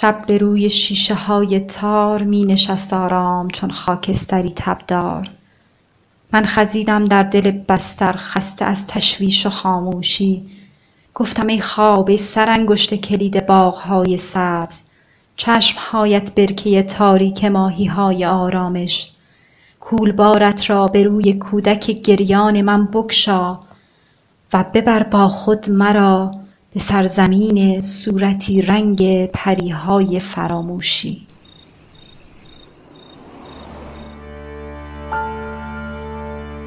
شب به روی شیشه های تار می نشست آرام چون خاکستری تبدار. من خزیدم در دل بستر خسته از تشویش و خاموشی. گفتم ای خواب ای سرانگشت کلید باغهای سبز. چشمهایت برکه تاریک های آرامش. کولبارت را به روی کودک گریان من بگشا و ببر با خود مرا به سرزمین صورتی رنگ پریهای فراموشی.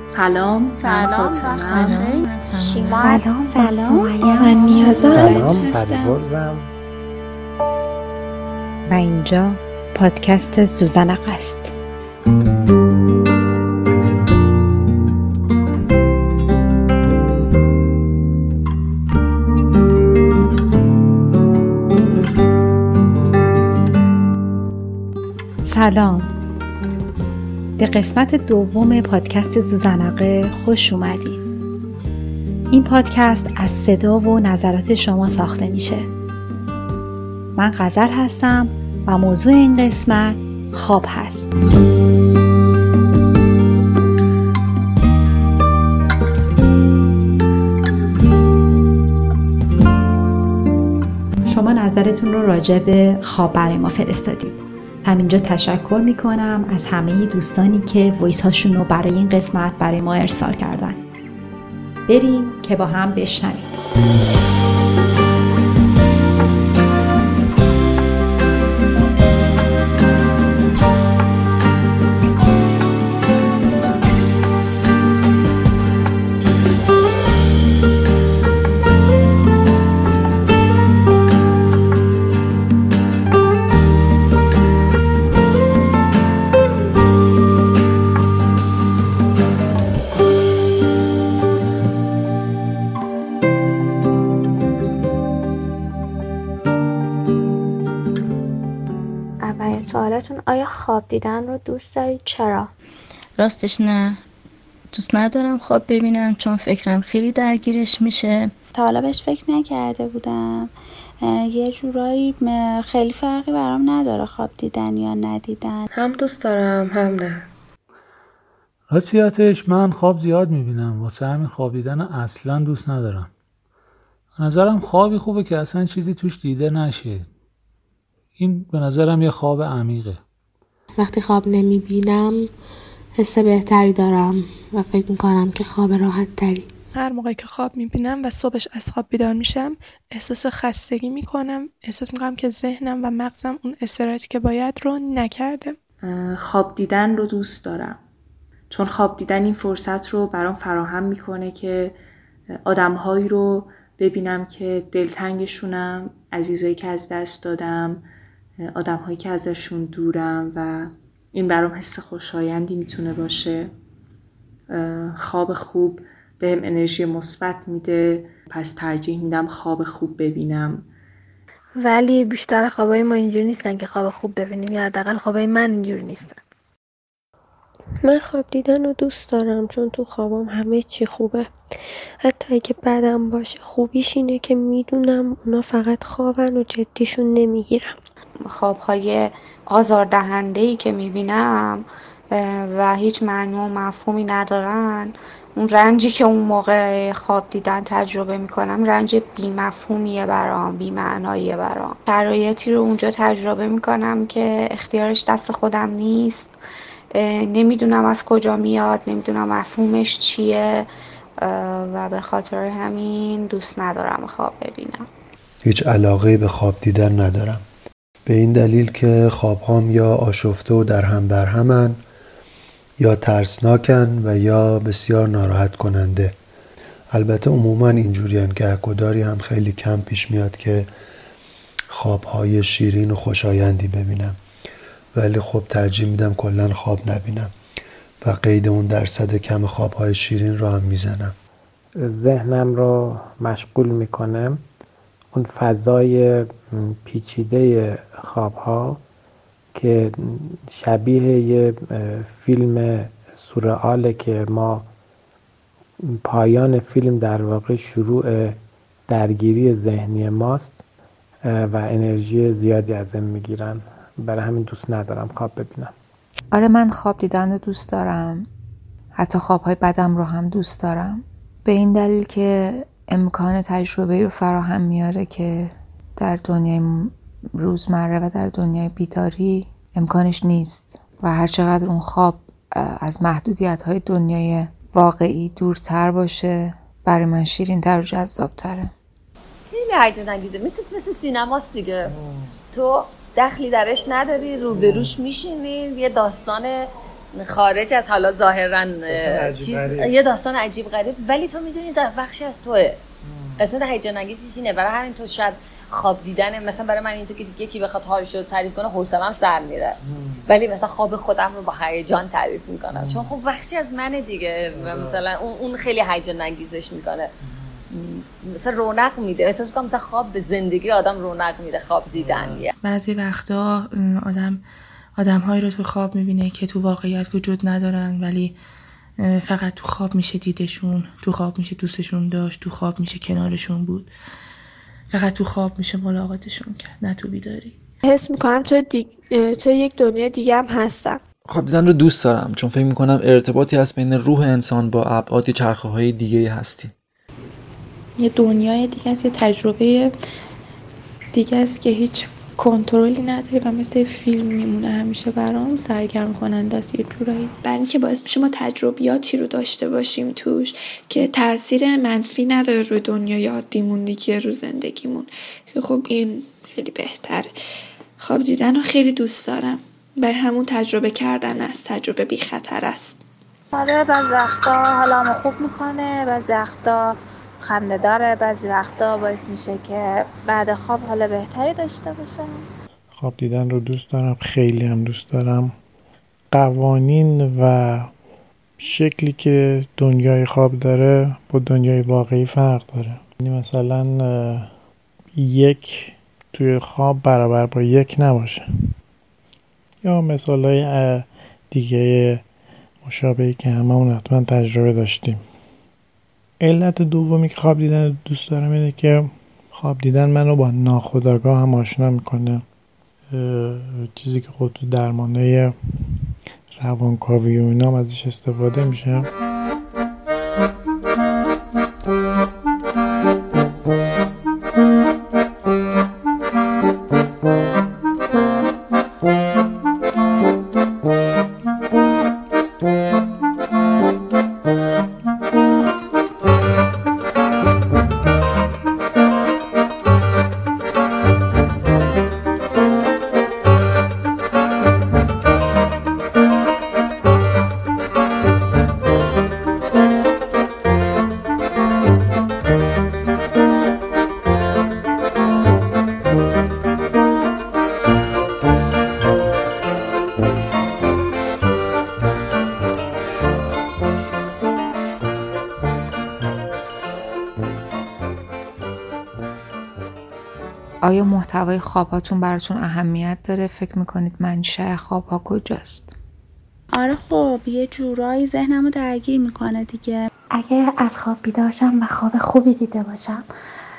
سلام سلام سلام. سلام سلام. من نیازم سلام و اینجا پادکست زوزنق است. سلام. به قسمت دوم پادکست زوزنقه خوش اومدید این پادکست از صدا و نظرات شما ساخته میشه. من غزل هستم و موضوع این قسمت خواب هست. شما نظرتون رو راجع به خواب برای ما فرستادید همینجا تشکر می‌کنم از همه دوستانی که ویس هاشون رو برای این قسمت برای ما ارسال کردن. بریم که با هم بشنویم. دیدن رو دوست دارید چرا؟ راستش نه. دوست ندارم خواب ببینم چون فکرم خیلی درگیرش میشه. تا حالا بهش فکر نکرده بودم. یه جورایی خیلی فرقی برام نداره خواب دیدن یا ندیدن. هم دوست دارم هم نه. راستیاتش من خواب زیاد می‌بینم. واسه همین خواب دیدن اصلا دوست ندارم. به نظرم خوابی خوبه که اصلا چیزی توش دیده نشه. این به نظرم یه خواب عمیقه. وقتی خواب نمی بینم حس بهتری دارم و فکر می‌کنم که خواب راحت تری. هر موقع که خواب می‌بینم و صبحش از خواب بیدار میشم احساس خستگی می‌کنم. احساس می‌کنم که ذهنم و مغزم اون استراحتی که باید رو نکرده. خواب دیدن رو دوست دارم. چون خواب دیدن این فرصت رو برام فراهم می‌کنه که آدمهایی رو ببینم که دلتنگشونم عزیزایی که از دست دادم آدمهایی که ازشون دورم و این برام حس خوشایندی می‌تونه باشه. خواب خوب بهم انرژی مثبت میده. پس ترجیح میدم خواب خوب ببینم. ولی بیشتر خوابای ما اینجوری نیستن که خواب خوب ببینیم یا حداقل خوابای من اینجوری نیستن. من خواب دیدن رو دوست دارم چون تو خوابم همه چی خوبه. حتی اگه بدم باشه خوبیش اینه که می‌دونم اونا فقط خوابن و جدیشون نمی‌گیرم خوابهای آزاردهندهی که می‌بینم و هیچ معنی و مفهومی ندارن. اون رنجی که اون موقع خواب دیدن تجربه می‌کنم رنج بیمفهومیه برام بیمعناییه برام. شرایطی رو اونجا تجربه می‌کنم که اختیارش دست خودم نیست. نمی‌دونم از کجا میاد نمی‌دونم مفهومش چیه و به خاطر همین دوست ندارم خواب ببینم. هیچ علاقه به خواب دیدن ندارم. به این دلیل که خوابهام یا آشفته و در هم بر همن یا ترسناکن و یا بسیار ناراحت کننده. البته عموما اینجوریان که اکوداری هم خیلی کم پیش میاد که خوابهای شیرین و خوشایندی ببینم. ولی خب ترجیح میدم کلا خواب نبینم و قید اون درصد کم خوابهای شیرین رو هم می‌زنم. ذهنم رو مشغول می‌کنه اون فضای پیچیده خوابها که شبیه یه فیلم سورئاله که ما پایان فیلم در واقع شروع درگیری ذهنی ماست و انرژی زیادی ازم می‌گیرن. برای همین دوست ندارم خواب ببینم. آره من خواب دیدن رو دوست دارم. حتی خوابهای بدم رو هم دوست دارم. به این دلیل که امکان تجربه رو فراهم میاره که در دنیای روزمره و در دنیای بیداری امکانش نیست و هر چقدر اون خواب از محدودیت های دنیای واقعی دورتر باشه برای من شیرین تر و جذاب تره خیلی هیجان انگیزه. مثل مثل سینماست دیگه. تو دخلی درش نداری روبروش میشینی یه داستان خارج از حالا ظاهرا چیز یه داستان عجیب غریب. ولی تو می‌دونی بخشی از توه. قسمت هیجان انگیزش اینه. برای همین تو شاید خواب دیدن مثلا برای من اینطور که دیگه کی بخواد حالش رو تعریف کنه حوصله‌ام سر میره. ولی مثلا خواب خودم رو با هیجان تعریف می‌کنم. چون خب بخشی از منه دیگه. و مثلا اون خیلی هیجان انگیزش می‌کنه. مثلا رونق میده. احساس کنم مثلا خواب به زندگی آدم رونق میده خواب دیدن بعضی وقتا آدم آدمهایی رو تو خواب می‌بینه که تو واقعیت وجود ندارن ولی فقط تو خواب میشه دیدشون تو خواب میشه دوستشون داشت تو خواب میشه کنارشون بود. فقط تو خواب میشه ملاقاتشون کرد نه تو بیداری. حس می‌کنم تو, دیگ... تو یک دنیا دیگه هم هستم. خواب دیدن رو دوست دارم چون فکر می‌کنم ارتباطی هست بین روح انسان با ابعاد چرخه های دیگه هستی. یه دنیای دیگه است یه تجربه دیگه است که هیچ کنترلی نداری و مثل فیلم میمونه همیشه برام سرگرم کننده است یه جورایی. برای اینکه باعث میشه ما تجربیاتی رو داشته باشیم توش که تاثیر منفی نداره روی دنیای عادیمون دیگه رو زندگیمون. که خب این خیلی بهتره. خواب دیدن رو خیلی دوست دارم. برای همون تجربه کردن است تجربه بی خطر است. آره بعضی وقتا حالمو خوب می‌کنه بعضی وقتا خنده داره. بعضی وقتا باعث میشه که بعد خواب حال بهتری داشته باشم خواب دیدن رو دوست دارم خیلی هم دوست دارم. قوانین و شکلی که دنیای خواب داره با دنیای واقعی فرق داره. یعنی مثلا یک توی خواب برابر با یک نباشه. یا مثال های دیگه مشابهی که هممون حتما تجربه داشتیم. علت دومی که خواب دیدن دوست دارم اینه که خواب دیدن منو با ناخودآگاه هم آشنا می‌کنه. چیزی که خود تو درمانه روانکاوی و اینا ازش استفاده میشه. محتوای خواباتون براتون اهمیت داره. فکر می‌کنید منشأ خوابها کجاست؟ آره خب یه جورایی ذهنمو درگیر می‌کنه دیگه. اگه از خواب بیدارشم و خواب خوبی دیده باشم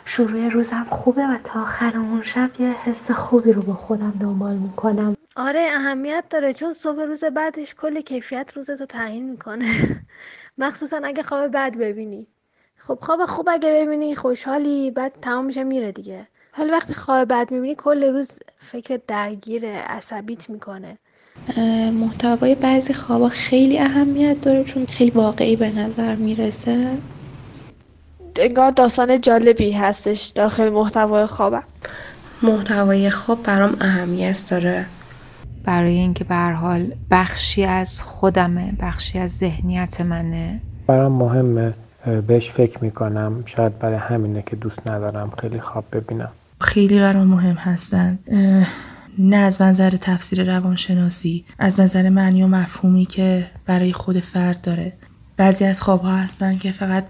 شروع روزم خوبه و تا آخر اون شب یه حس خوبی رو با خودم دنبال می‌کنم. آره اهمیت داره چون صبح روز بعدش کل کیفیت روزتو تعیین می‌کنه. مخصوصا اگه خواب بد ببینی. خب خواب خوب اگه ببینی خوشحالی بعد تمام میشه میره دیگه. حالا وقتی خواب بد می‌بینی کل روز فکر درگیر عصبیت می‌کنه. محتوای بعضی خوابا خیلی اهمیت داره چون خیلی واقعی به نظر می‌رسه. انگار داستان جالبی هستش داخل محتوای خوابم. محتوای خواب برام اهمیت داره. برای اینکه به حال بخشی از خودمه بخشی از ذهنیت منه. برام مهمه. بهش فکر می‌کنم. شاید برای همینه که دوست ندارم خیلی خواب ببینم. خیلی برام مهم هستن. نه از منظر تفسیر روانشناسی از نظر معنی و مفهومی که برای خود فرد داره. بعضی از خوابها هستن که فقط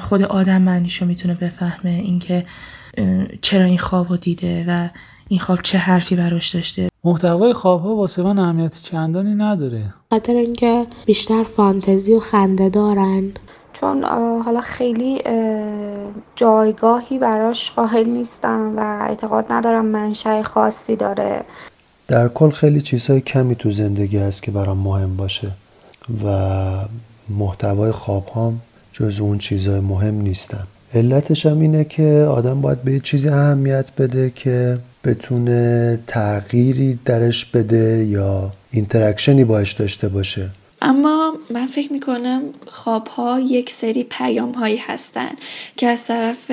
خود آدم معنیشو می‌تونه بفهمه اینکه چرا این خواب دیده و این خواب چه حرفی براش داشته. محتوای خوابها واسه من اهمیت چندانی نداره. خاطر اینکه بیشتر فانتزی و خنده دارن. چون حالا خیلی جایگاهی براش قائل نیستم و اعتقاد ندارم منشأ خاصی داره. در کل خیلی چیزهای کمی تو زندگی هست که برام مهم باشه و محتوای خواب هم جز اون چیزهای مهم نیستن. علتش هم اینه که آدم باید به یه چیزی اهمیت بده که بتونه تغییری درش بده یا interaction ی باش داشته باشه. اما من فکر می‌کنم خواب ها یک سری پیام هایی هستن که از طرف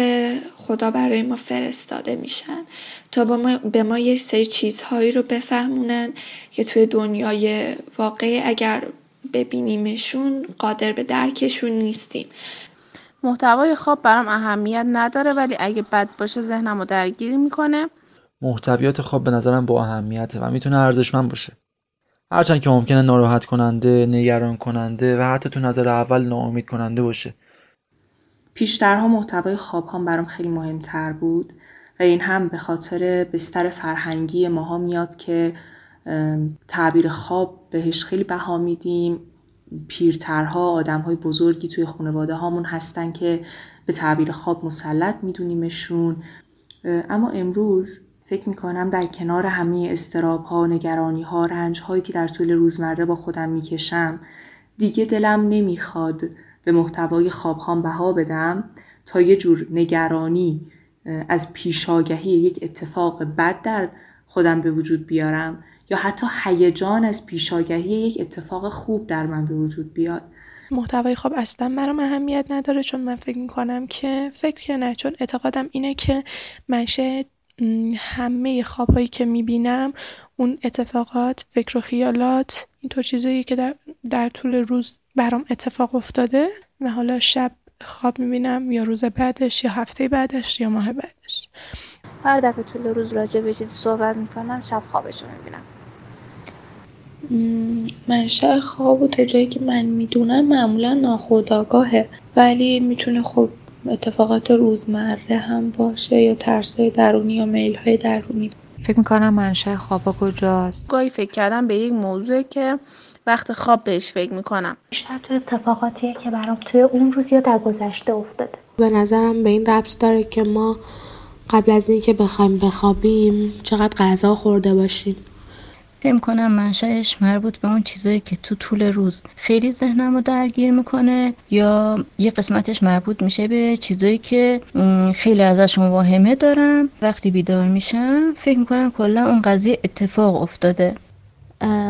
خدا برای ما فرستاده میشن تا با ما به ما یک سری چیزهایی رو بفهمونن که توی دنیای واقعی اگر ببینیمشون قادر به درکشون نیستیم. محتوای خواب برام اهمیت نداره ولی اگه بد باشه ذهنم رو درگیری می‌کنه. محتویات خواب به نظرم با اهمیته و می‌تونه ارزشمند باشه. هرچند که ممکنه ناراحت کننده، نگران کننده و حتی تو نظر اول ناامید کننده باشه. پیشترها محتوای خواب هم برام خیلی مهمتر بود و این هم به خاطر بستر فرهنگی ماها میاد که تعبیر خواب بهش خیلی بها میدیم پیرترها آدم های بزرگی توی خانواده هامون هستن که به تعبیر خواب مسلط میدونیمشون اما امروز فکر می‌کنم در کنار همه استراب ها، نگرانی ها، رنج هایی که در طول روزمره با خودم می‌کشم دیگه دلم نمی‌خواد به محتوای خواب هم بها بدم تا یه جور نگرانی از پیشاگهی یک اتفاق بد در خودم به وجود بیارم یا حتی هیجان از پیشاگهی یک اتفاق خوب در من به وجود بیاد. محتوای خواب اصلا برام اهمیت نداره چون من فکر می‌کنم که فکر نه چون اعتقادم اینه که منشه همه خوابهایی که می‌بینم اون اتفاقات فکر و خیالات اینطور چیزایی که در, در طول روز برام اتفاق افتاده و حالا شب خواب می‌بینم یا روز بعدش یا هفته بعدش یا ماه بعدش. هر دفعه طول روز راجع به چیزی صحبت می‌کنم شب خوابش رو می‌بینم منشأ خواب و تا جایی که من می‌دونم معمولا ناخودآگاهه. ولی می‌تونه خب اتفاقات روزمره هم باشه یا ترسای درونی یا میل های درونی. فکر می‌کنم منشأ خوابا کجاست؟ گاهی فکر کردم به یک موضوع که وقت خواب بهش فکر می‌کنم. بیشتر توی اتفاقاتیه که برام توی اون روز یا در گذشته افتاده. به نظرم به این ربط داره که ما قبل از اینکه بخوایم بخوابیم چقدر غذا خورده باشیم. فکر کنم منشأش مربوط به اون چیزایی که تو طول روز خیلی ذهنم رو درگیر می‌کنه یا یه قسمتش مربوط میشه به چیزایی که خیلی ازش مواهمه دارم. وقتی بیدار میشم فکر می‌کنم کلا اون قضیه اتفاق افتاده.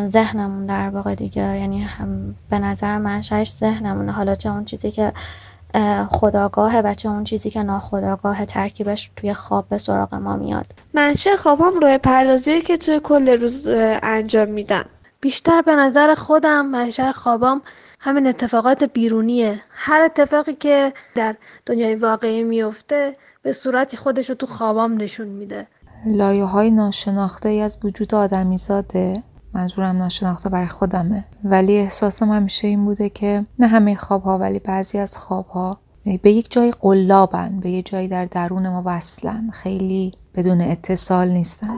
ذهنمون در واقع دیگه یعنی هم به نظر منشأش ذهنمونه. حالا چه اون چیزی که خداگاهه و چه اون چیزی که ناخداگاه ترکیبش توی خواب به سراغ ما میاد. منشه خوابم روی پردازی که توی کل روز انجام میدم. بیشتر به نظر خودم منشه خوابم همین اتفاقات بیرونیه. هر اتفاقی که در دنیای واقعی میفته به صورتی خودش رو تو خوابام نشون میده. لایه های ناشناخته ای از وجود آدمی زاده منظورم ناشناخته برای خودمه. ولی احساسم همیشه این بوده که نه همه خواب ها ولی بعضی از خواب ها به یک جای قلابن به یک جایی در درون ما وصلن. خیلی بدون اتصال نیستن.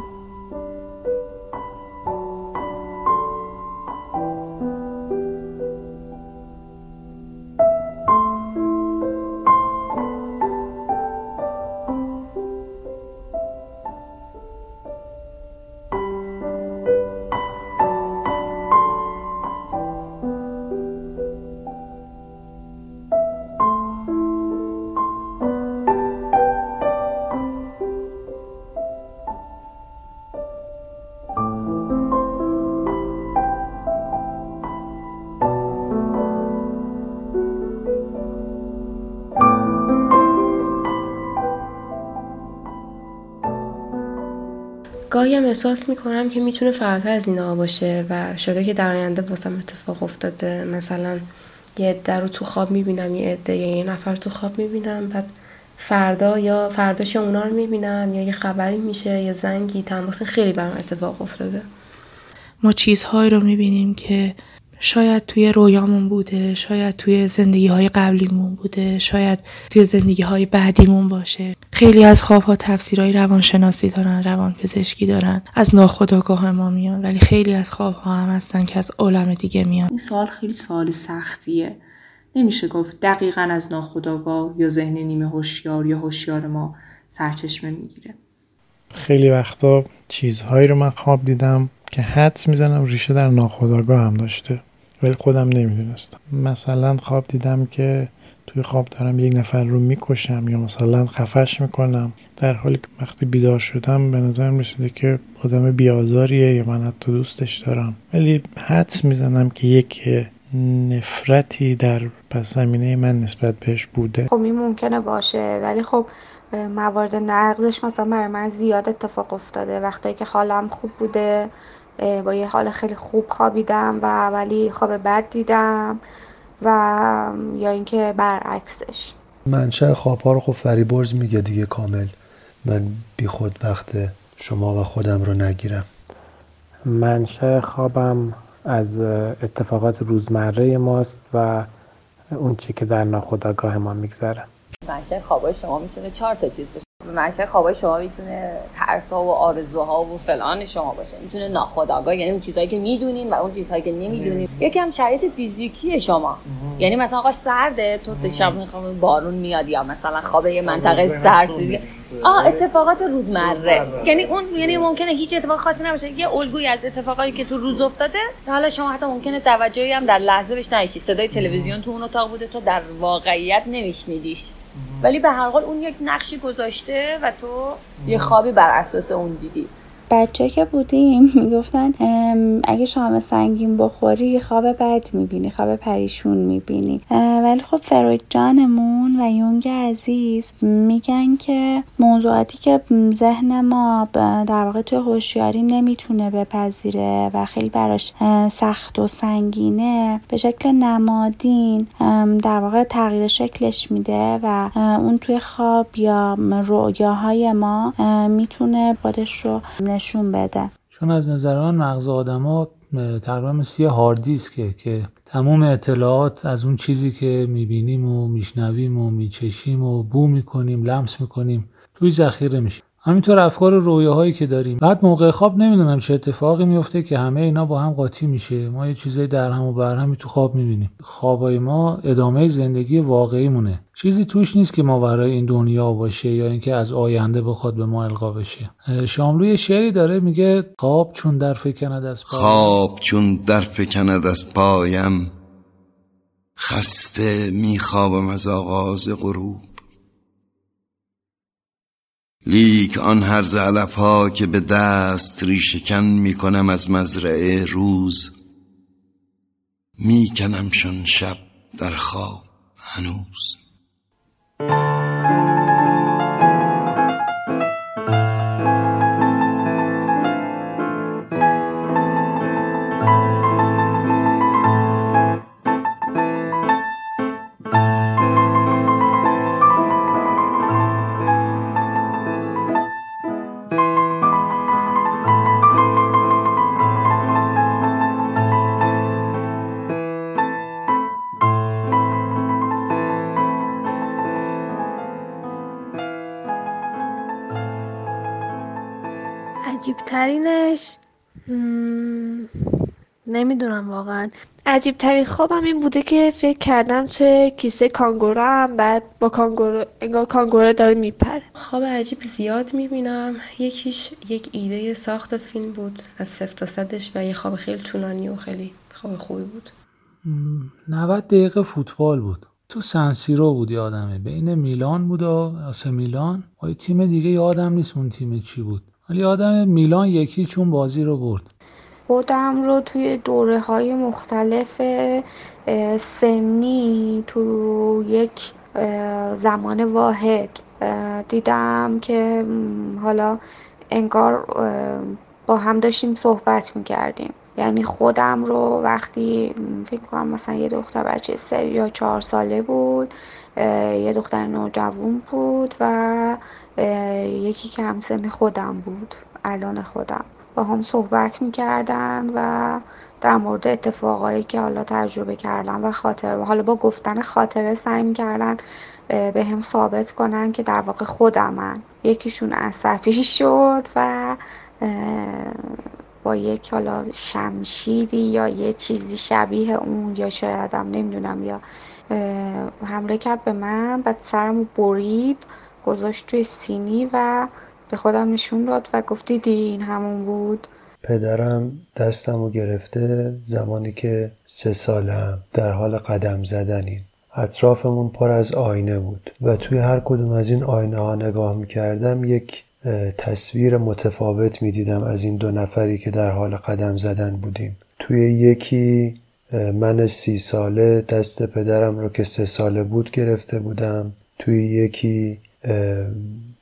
گاهی احساس می‌کنم که می‌تونه فراتر از اینا باشه و شده که در آینده واسم اتفاق افتاده. مثلا یه عده رو تو خواب می‌بینم یه عده یا یه نفر تو خواب می‌بینم بعد فردا یا فرداش یا اونا رو می‌بینم یا یه خبری میشه یا زنگی تماس خیلی برام اتفاق افتاده. ما چیزهایی رو می‌بینیم که شاید توی رویامون بوده شاید توی زندگی های قبلیمون بوده شاید توی زندگی های بعدیمون باشه. خیلی از خوابها تفسیرهای روانشناسی دارن روان پزشکی دارن از ناخودآگاه ما میان ولی خیلی از خوابها هم هستن که از عالم دیگه میان. این سوال خیلی سوال سختیه. نمیشه گفت دقیقا از ناخودآگاه یا ذهن نیمه هوشیار یا هوشیار ما سرچشمه می‌گیره. خیلی وقتا چیزهایی رو من خواب دیدم که حدس می‌زنم ریشه در ناخودآگاه هم داشته. ولی خودم نمی‌دونستم. مثلا خواب دیدم که توی خواب دارم یک نفر رو می‌کشم یا مثلا خفش می‌کنم. در حالی که وقتی بیدار شدم به نظرم رسیده که آدم بیازاریه یا من حتی دوستش دارم. ولی حدس می‌زنم که یک نفرتی در پس زمینه من نسبت بهش بوده. خب این ممکنه باشه ولی خب موارد نقضش مثلا برای من زیاد اتفاق افتاده. وقتی که حالم خوب بوده با یه حال خیلی خوب خوابیدم و ولی خواب بد دیدم و یا اینکه برعکسش. منشه خواب ها رو خب فریبرز میگه دیگه کامل. من بی خود وقت شما و خودم رو نگیرم. منشه خوابم از اتفاقات روزمره ماست و اون چی که در ناخودآگاه ما میگذره. منشه خواب شما می‌تونه چهار تا چیز باشه. منشه خواب شما می‌تونه ترس ها و آرزوها و فلان شما باشه. می‌تونه ناخودآگاه یعنی اون چیزهایی که می‌دونین و اون چیزهایی که نمی‌دونین. یکی هم شرایط فیزیکی شما. یعنی مثلا آقا سرده تو شب می‌خوام بارون میاد یا مثلا خواب یه منطقه سرد. آه اتفاقات روزمره. یعنی اون یعنی ممکنه هیچ اتفاق خاصی نباشه. یه الگویی از اتفاقایی که تو روز افتاده حالا شما حتی ممکنه توجهی هم در لحظه بهش نشی صدای تلویزیون تو اون اتاق بوده تو در واقعیت نمیشنیدیش. ولی به هر حال اون یک نقشی گذاشته و تو یه خوابی بر اساس اون دیدی. بچه که بودیم می‌گفتن اگه شام سنگین بخوری خواب بد می‌بینی خواب پریشون می‌بینی. ولی خب فروید جانمون و یونگ عزیز میگن که موضوعاتی که ذهن ما در واقع توی هوشیاری نمی‌تونه بپذیره و خیلی براش سخت و سنگینه به شکل نمادین در واقع تغییر شکلش میده و اون توی خواب یا رویاهای ما می‌تونه خودش رو نشون بده. چون از نظر من مغز آدما تقریبا مثل یه هارد دیسکه که تمام اطلاعات از اون چیزی که می‌بینیم و میشنویم و میچشیم و بو می‌کنیم لمس می‌کنیم توی ذخیره میشه همینطور افکار رویاهایی که داریم. بعد موقع خواب نمی‌دونم چه اتفاقی میفته که همه اینا با هم قاطی میشه. ما یه چیزای در هم و بر همی تو خواب می‌بینیم. خوابای ما ادامه زندگی واقعی مونه چیزی توش نیست که ما برای این دنیا باشه یا اینکه از آینده بخواد به ما القا بشه. شاملو شعری داره میگه خواب چون در فکند از پایم. خواب چون در فکند از پایم خسته میخوابم از آغاز غروب. لیک آن هر علف ها که به دست ریشکن می کنم از مزرعه روز. می کنمشان شب در خواب هنوز. ترینش نمی‌دونم واقعا. عجیب ترین خوابم این بوده که فکر کردم توی کیسه کانگورو هم بعد با کانگورو انگار کانگورو داره میپره. خواب عجیب زیاد می‌بینم. یکیش یک ایده ساخت فیلم بود. از صفر تا صدش و یه خواب خیلی طولانی و خیلی خواب خوبی بود. 90 دقیقه فوتبال بود. تو سنسیرو بود یادمه. بین میلان بود و آسه میلان. با تیم دیگه یادم نیست اون تیم چی بود. ولی آدم میلان یکی چون بازی رو برد. خودم رو توی دوره های مختلف سنی تو یک زمان واحد دیدم که حالا انگار با هم داشتیم صحبت می‌کردیم. یعنی خودم رو وقتی فکر کنم مثلا یه دختر بچه سه یا چهار ساله بود یه دختر نوجوان بود و یکی که همسن خودم بود الان خودم. با هم صحبت می‌کردن و در مورد اتفاقایی که حالا تجربه کردن و خاطر و حالا با گفتن خاطره سعی می‌کردن به هم ثابت کنن که در واقع خودمن. یکیشون عصبی شد و با یک حالا شمشیری یا یه چیزی شبیه اون یا شاید هم نمی‌دونم یا حمله کرد به من بعد سرمو برید. گذاشت توی سینی و به خودم نشون داد و گفت دیدی این همون بود. پدرم دستمو گرفته زمانی که سه سالم در حال قدم زدنیم اطرافمون پر از آینه بود و توی هر کدوم از این آینه ها نگاه می‌کردم یک تصویر متفاوت می‌دیدم از این دو نفری که در حال قدم زدن بودیم. توی یکی من سی ساله دست پدرم رو که سه ساله بود گرفته بودم. توی یکی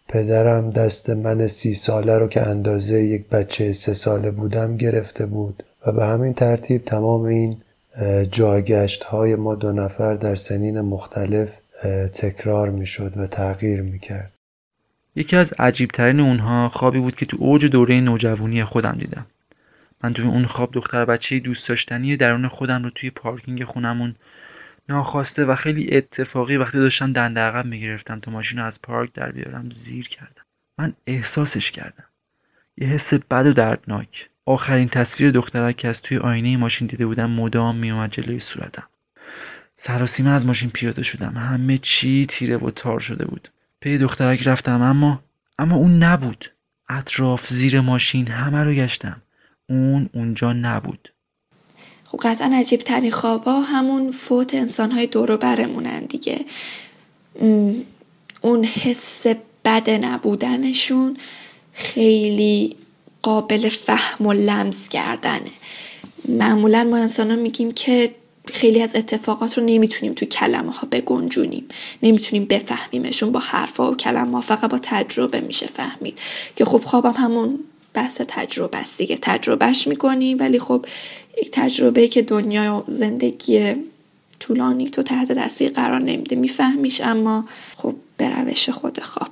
پدرم دست من سی ساله رو که اندازه یک بچه سه ساله بودم گرفته بود و به همین ترتیب تمام این جاگشت های ما دو نفر در سنین مختلف تکرار می شد و تغییر می کرد. یکی از عجیبترین اونها خوابی بود که تو اوج دوره نوجوانی خودم دیدم. من توی اون خواب دختر بچه دوست داشتنی درون خودم رو توی پارکینگ خونمون ناخواسته و خیلی اتفاقی وقتی داشتم دنده عقب می‌گرفتم تا ماشین از پارک در بیارم زیر کردم. من احساسش کردم. یه حس بد و دردناک. آخرین تصویر دخترک که از توی آینه ماشین دیده بودم مدام میومد جلوی صورتم. سراسیمه از ماشین پیاده شدم. همه چی تیره و تار شده بود. پی دخترک رفتم اما اما اون نبود. اطراف زیر ماشین همه رو گشتم. اون اونجا نبود. خب قطعا عجیب ترین خوابا همون فوت انسان های دورو برمونن دیگه. اون حس بد نبودنشون خیلی قابل فهم و لمس کردنه. معمولا ما انسان ها میگیم که خیلی از اتفاقات رو نمی‌تونیم تو کلمه ها بگنجونیم. نمی‌تونیم بفهمیمشون با حرفا و کلمه ها فقط با تجربه میشه فهمید. که خب خوابم همون بحث تجربه است دیگه. تجربهش می‌کنی ولی خب یک تجربه که دنیا و زندگی طولانی تو تحت تاثیر قرار نمیده. میفهمیش اما خب به روش خود خواب.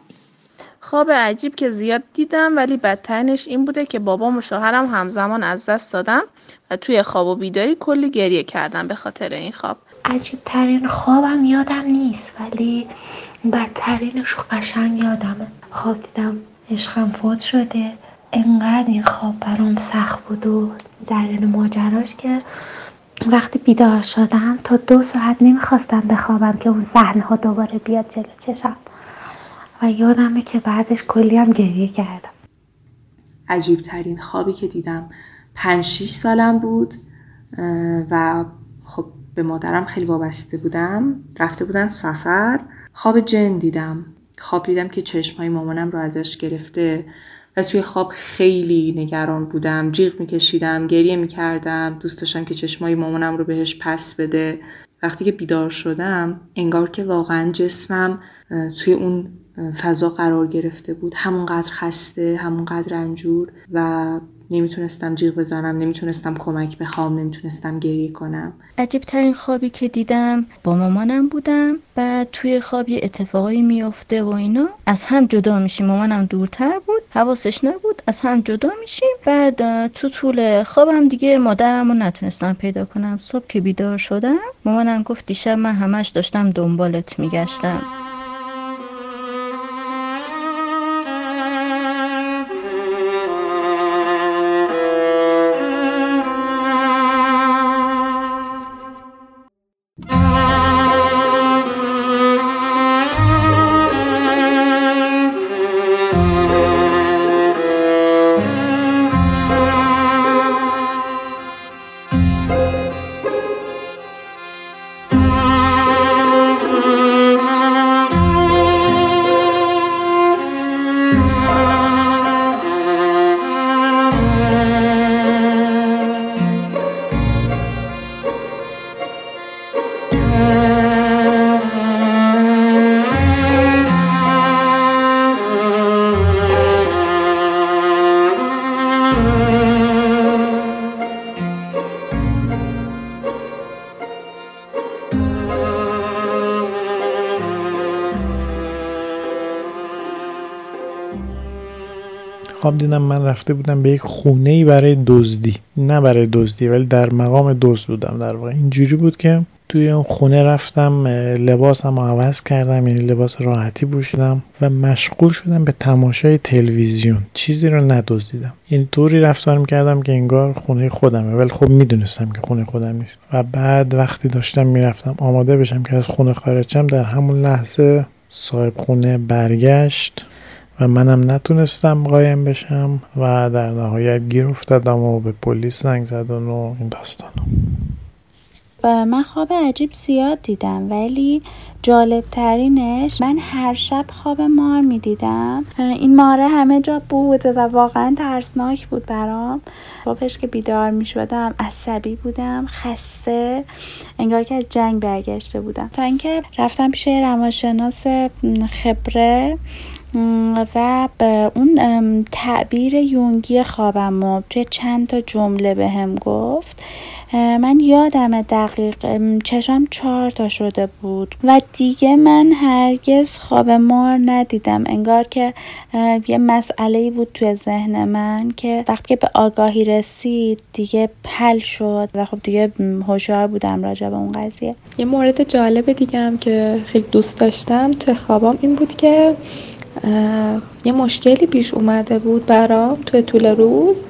خواب عجیب که زیاد دیدم ولی بدترینش این بوده که بابام و شوهرم همزمان از دست دادم و توی خواب و بیداری کلی گریه کردم به خاطر این خواب. عجیب ترین خوابم یادم نیست ولی بدترینش قشنگ یادمه. خواب دیدم عشقم فوت شده. انقدر این خواب برام سخت بود و جریان ماجراش که وقتی بیدار شدم تا دو ساعت نمی‌خواستم بخوابم که اون صحنه ها دوباره بیاد جلو چشم. و یادمه که بعدش کلی هم گریه کردم. عجیب ترین خوابی که دیدم پنج شیش سالم بود و خب به مادرم خیلی وابسته بودم. رفته بودن سفر. خواب جن دیدم. خواب دیدم که چشم های مامانم رو ازش گرفته. و توی خواب خیلی نگران بودم جیغ میکشیدم گریه می‌کردم دوست داشتم که چشمای مامانم رو بهش پس بده. وقتی که بیدار شدم انگار که واقعا جسمم توی اون فضا قرار گرفته بود. همونقدر خسته همونقدر رنجور و نمی‌تونستم جیغ بزنم نمی‌تونستم کمک بخوام نمی‌تونستم گریه کنم. عجیب ترین خوابی که دیدم با مامانم بودم. بعد توی خواب یه اتفاقایی میافته و اینا. از هم جدا میشیم. مامانم دورتر بود حواسش نبود. از هم جدا میشیم. بعد تو طول خوابم دیگه مادرم نتونستم پیدا کنم. صبح که بیدار شدم مامانم گفت دیشب من همش داشتم دنبالت میگشتم. خواب دیدم من رفته بودم به یک خونه برای دزدی. نه برای دزدی ولی در مقام دزد بودم. در واقع اینجوری بود که توی اون خونه رفتم لباسم عوض کردم یعنی لباس راحتی پوشیدم و مشغول شدم به تماشای تلویزیون. چیزی رو ندزدیدم. یعنی طوری رفتار می‌کردم که انگار خونه خودمه. ولی خب می‌دونستم که خونه خودم نیست. و بعد وقتی داشتم می‌رفتم آماده بشم که از خونه خارج در همون لحظه صاحب خونه برگشت. و منم نتونستم قایم بشم و در نهایت گیر افتادم و به پلیس زنگ زدن و این داستان. من خواب عجیب زیاد دیدم ولی جالب ترینش من هر شب خواب مار می دیدم این ماره همه جا بود و واقعا ترسناک بود برام. صبحش که بیدار می شدم عصبی بودم خسته انگار که از جنگ برگشته بودم. تا اینکه رفتم پیش روانشناس خبره. و به اون تعبیر یونگی خوابم و توی چند تا جمله به هم گفت. من یادم دقیق چشم چهار تا شده بود و دیگه من هرگز خواب مار ندیدم. انگار که یه مسئله بود توی ذهن من که وقتی به آگاهی رسید دیگه حل شد و خب دیگه هوشیار بودم راجع به اون قضیه. یه مورد جالب دیگه هم که خیلی دوست داشتم توی خوابام این بود که یه مشکلی پیش اومده بود برام توی طول روز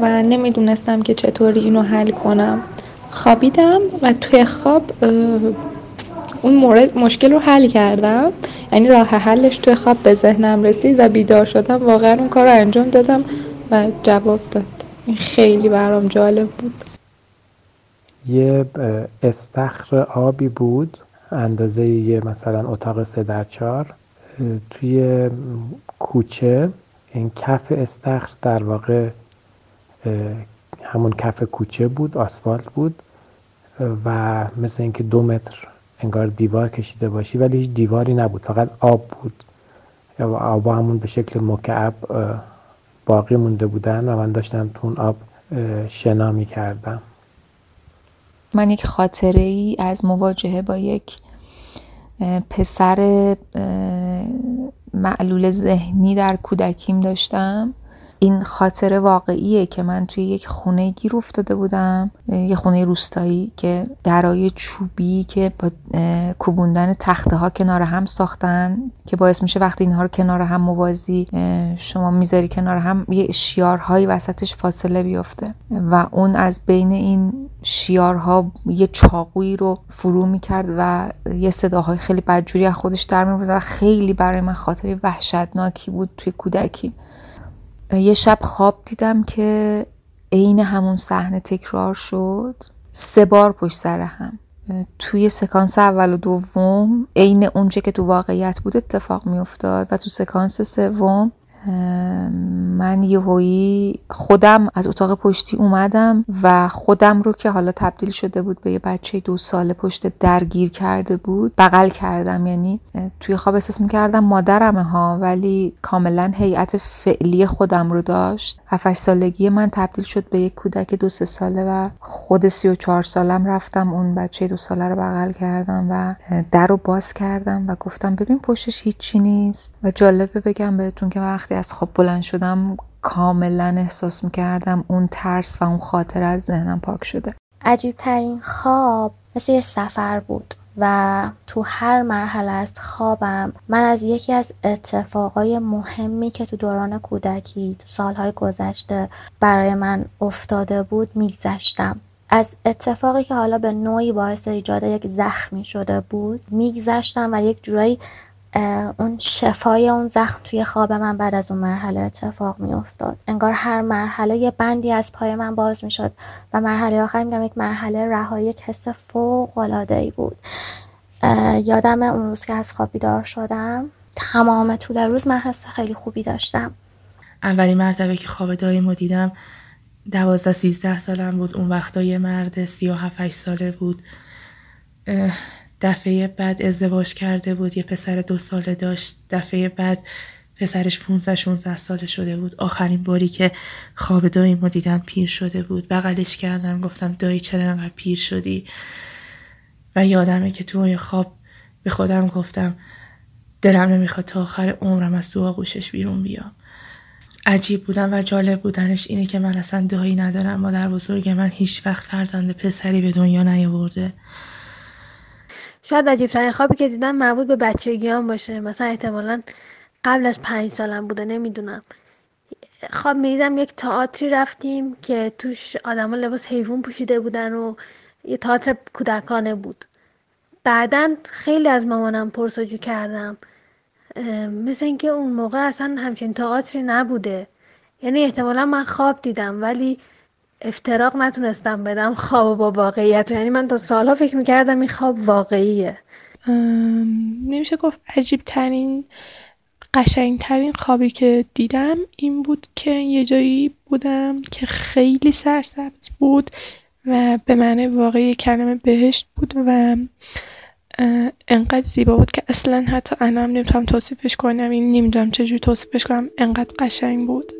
و نمی‌دونستم که چطوری اینو حل کنم. خوابیدم و توی خواب اون مورد مشکل رو حل کردم. یعنی راه حلش توی خواب به ذهنم رسید و بیدار شدم. واقعا اون کار رو انجام دادم و جواب داد. این خیلی برام جالب بود. یه استخر آبی بود اندازه یه مثلا اتاق سه در چار توی کوچه این کف استخر در واقع همون کف کوچه بود آسفالت بود و مثل اینکه دو متر انگار دیوار کشیده باشی ولی هیچ دیواری نبود فقط آب بود. و آب همون به شکل مکعب باقی مونده بودن و من داشتم تو اون آب شنا می کردم من یک خاطره ای از مواجهه با یک پسر معلول ذهنی در کودکیم داشتم. این خاطره واقعیه که من توی یک خونه گیر افتاده بودم یه خونه روستایی که درای چوبی که با کوبوندن تخته ها کنار هم ساختن که باعث میشه وقتی اینها رو کنار هم موازی شما می‌ذاری کنار هم یه شیارهایی وسطش فاصله بیفته و اون از بین این شیارها یه چاقویی رو فرو می‌کرد و یه صداهای خیلی بدجوری از خودش در میورد و خیلی برای من خاطری وحشتناکی بود توی کودکی. یه شب خواب دیدم که عین همون صحنه تکرار شد. سه بار پشت سر هم. توی سکانس اول و دوم عین اونچه که تو واقعیت بود اتفاق میافتاد و تو سکانس سوم من یهویی خودم از اتاق پشتی اومدم و خودم رو که حالا تبدیل شده بود به یه بچه دو ساله پشت درگیر کرده بود بغل کردم. یعنی توی خواب احساس می‌کردم مادرمه ها ولی کاملا هیئت فعلی خودم رو داشت. هفت سالگی من تبدیل شد به یک کودک دو سه ساله و خود سی و چهار سالم رفتم اون بچه دو ساله رو بغل کردم و در رو باز کردم و گفتم ببین پشتش هیچی نیست و جالبه بگم بهتون که وقتی از خواب بلند شدم کاملا احساس می‌کردم اون ترس و اون خاطر از ذهنم پاک شده. عجیب ترین خواب مثل یه سفر بود و تو هر مرحله از خوابم من از یکی از اتفاقای مهمی که تو دوران کودکی تو سالهای گذشته برای من افتاده بود میگذشتم. از اتفاقی که حالا به نوعی باعث ایجاد یک زخمی شده بود میگذشتم و یک جورایی اون شفای اون زخم توی خواب من بعد از اون مرحله اتفاق می افتاد انگار هر مرحله یه بندی از پای من باز می شد و مرحله آخر میگم یک مرحله رهایی یک حس فوق العاده ای بود یادم اون روز که از خواب بیدار شدم تمام طول روز من حس خیلی خوبی داشتم. اولین مرتبه که خواب داییمو دیدم دوازده سیزده سالم بود. اون وقتا یه مرد سی و هفت ساله بود. دفعه بعد ازدواج کرده بود یه پسر دو ساله داشت. دفعه بعد پسرش 15 16 ساله شده بود. آخرین باری که خواب داییمو دیدم پیر شده بود. بغلش کردم گفتم دایی چرا انقدر پیر شدی؟ و یادمه که توی خواب به خودم گفتم دلم نمی‌خواد تا آخر عمرم از تو آغوشش بیرون بیام. عجیب بودن و جالب بودنش اینه که من اصلا دایی ندارم. مادر بزرگ من هیچ وقت فرزند پسری به دنیا نیاورده. شاید عجیب ترین خوابی که دیدم مربوط به بچگیام باشه. مثلا احتمالا قبل از پنج سالم بوده نمی‌دونم. خواب می‌دیدم یک تئاتری رفتیم که توش آدما لباس حیوان پوشیده بودن و یه تئاتر کودکانه بود. بعدا خیلی از مامانم پرسجو کردم. مثل اینکه اون موقع اصلا همچین تئاتری نبوده. یعنی احتمالا من خواب دیدم ولی افتراق نتونستم بدم خواب با واقعیت. یعنی من تا سالها فکر می‌کردم این خواب واقعیه. نمیشه گفت عجیب ترین قشنگ ترین خوابی که دیدم این بود که یه جایی بودم که خیلی سرسبز بود و به معنی واقعی کلمه بهشت بود و انقدر زیبا بود که اصلا حتی انا هم نمی‌تونم توصیفش کنم این نمی‌دونم چجوری توصیفش کنم انقدر قشنگ بود.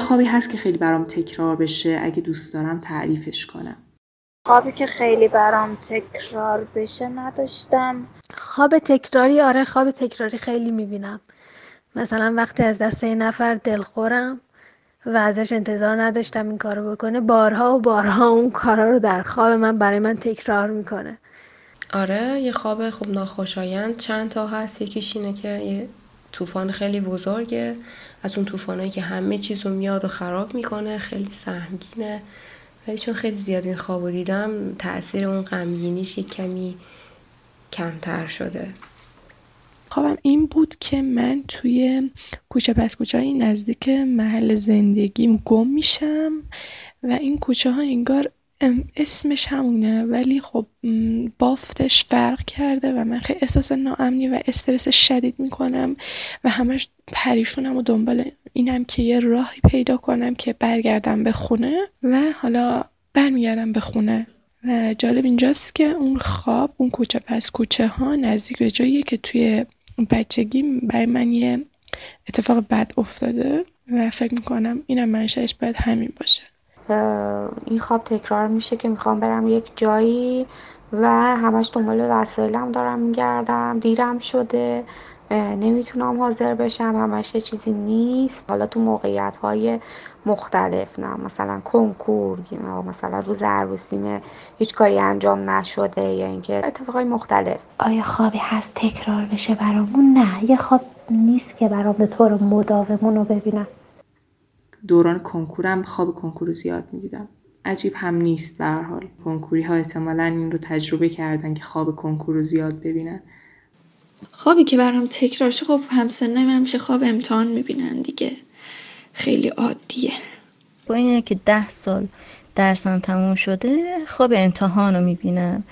خوابی هست که خیلی برام تکرار بشه اگه دوست دارم تعریفش کنم. خوابی که خیلی برام تکرار بشه نداشتم. خواب تکراری آره خواب تکراری خیلی می‌بینم. مثلا وقتی از دست یه نفر دلخورم و ازش انتظار نداشتم این کارو بکنه بارها و بارها اون کارا رو در خواب من برای من تکرار می‌کنه. آره یه خواب خوب ناخوشایند چند تا هست. یکیش اینه که یه طوفان خیلی بزرگه. از اون طوفانایی که همه چیز رو میاد و خراب می‌کنه خیلی سهمگینه. ولی چون خیلی زیاد این خواب دیدم تاثیر اون غمگینیش یک کمی کمتر شده. خوابم این بود که من توی کوچه پس کوچه های نزدیک محل زندگیم گم میشم و این کوچه ها انگار اسمش همونه ولی خب بافتش فرق کرده و من خیلی احساس ناامنی و استرس شدید می‌کنم و همش پریشونم و دنبال اینم که یه راهی پیدا کنم که برگردم به خونه و حالا برمیگردم به خونه. و جالب اینجاست که اون خواب اون کوچه پس کوچه ها نزدیک به جاییه که توی بچگی برای من یه اتفاق بد افتاده و فکر می‌کنم اینم منشأش باید همین باشه. این خواب تکرار میشه که می‌خوام برم یک جایی و همش دنبال وسایلم دارم میگردم. دیرم شده. نمی‌تونم حاضر بشم. همش چیزی نیست. حالا تو موقعیت های مختلف نه مثلا کنکور یا مثلا روز عروسیمه هیچ کاری انجام نشده یا اینکه اتفاقای مختلف. آیا خوابی هست تکرار بشه برامون؟ نه یه خواب نیست که برام به طور مداومون رو ببینم. دوران کنکورم خواب کنکور زیاد می‌دیدم. عجیب هم نیست به هر حال. کنکوری ها احتمالا این رو تجربه کردن که خواب کنکور رو زیاد ببینن. خوابی که برام تکرار شه خب همسنه من میشه خواب امتحان می‌بینن دیگه. خیلی عادیه. با اینه که ده سال درسم تموم شده خواب امتحان رو می‌بینم.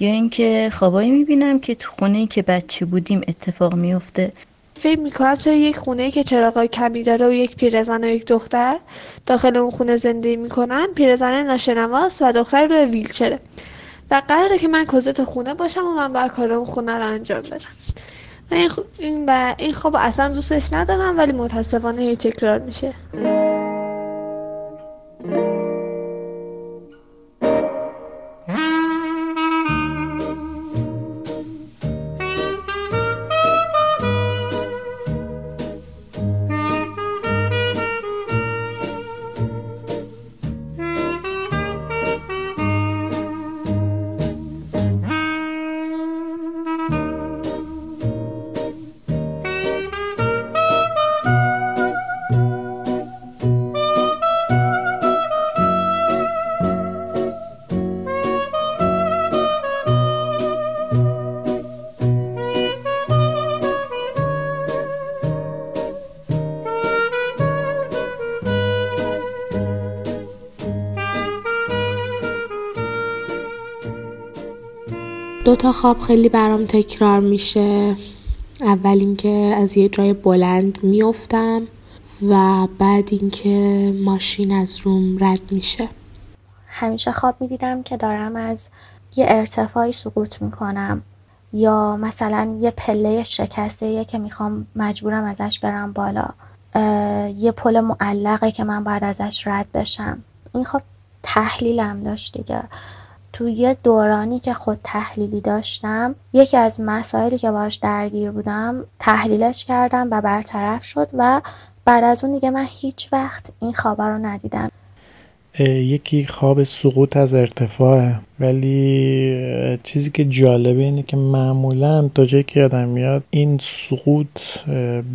یا اینکه خوابایی می‌بینم که تو خونه که بچه بودیم اتفاق میفته فکر می‌کنم توی یک خونه که چراغای کمی داره و یک پیرزن و یک دختر داخل اون خونه زندگی می‌کنن پیرزن ناشنواست و دختر روی ویلچره و قراره که من کزت خونه باشم و من باید کار اون خونه رو انجام بدم. این, خواب اصلا دوستش ندارم ولی متاسفانه هی تکرار میشه. دو تا خواب خیلی برام تکرار میشه. اول اینکه از یه جای بلند میافتم و بعد اینکه ماشین از روم رد میشه. همیشه خواب می‌دیدم که دارم از یه ارتفاعی سقوط می‌کنم یا مثلا یه پله شکسته که می‌خوام مجبورم ازش برم بالا یه پل معلقه که من باید ازش رد بشم. این خب تحلیلم داشت دیگه. تو یه دورانی که خود تحلیلی داشتم یکی از مسائلی که باش درگیر بودم تحلیلش کردم و برطرف شد و بعد از اون دیگه من هیچ وقت این خواب رو ندیدم. یکی خواب سقوط از ارتفاعه. ولی چیزی که جالبه اینه که معمولا تا جایی که یادم میاد این سقوط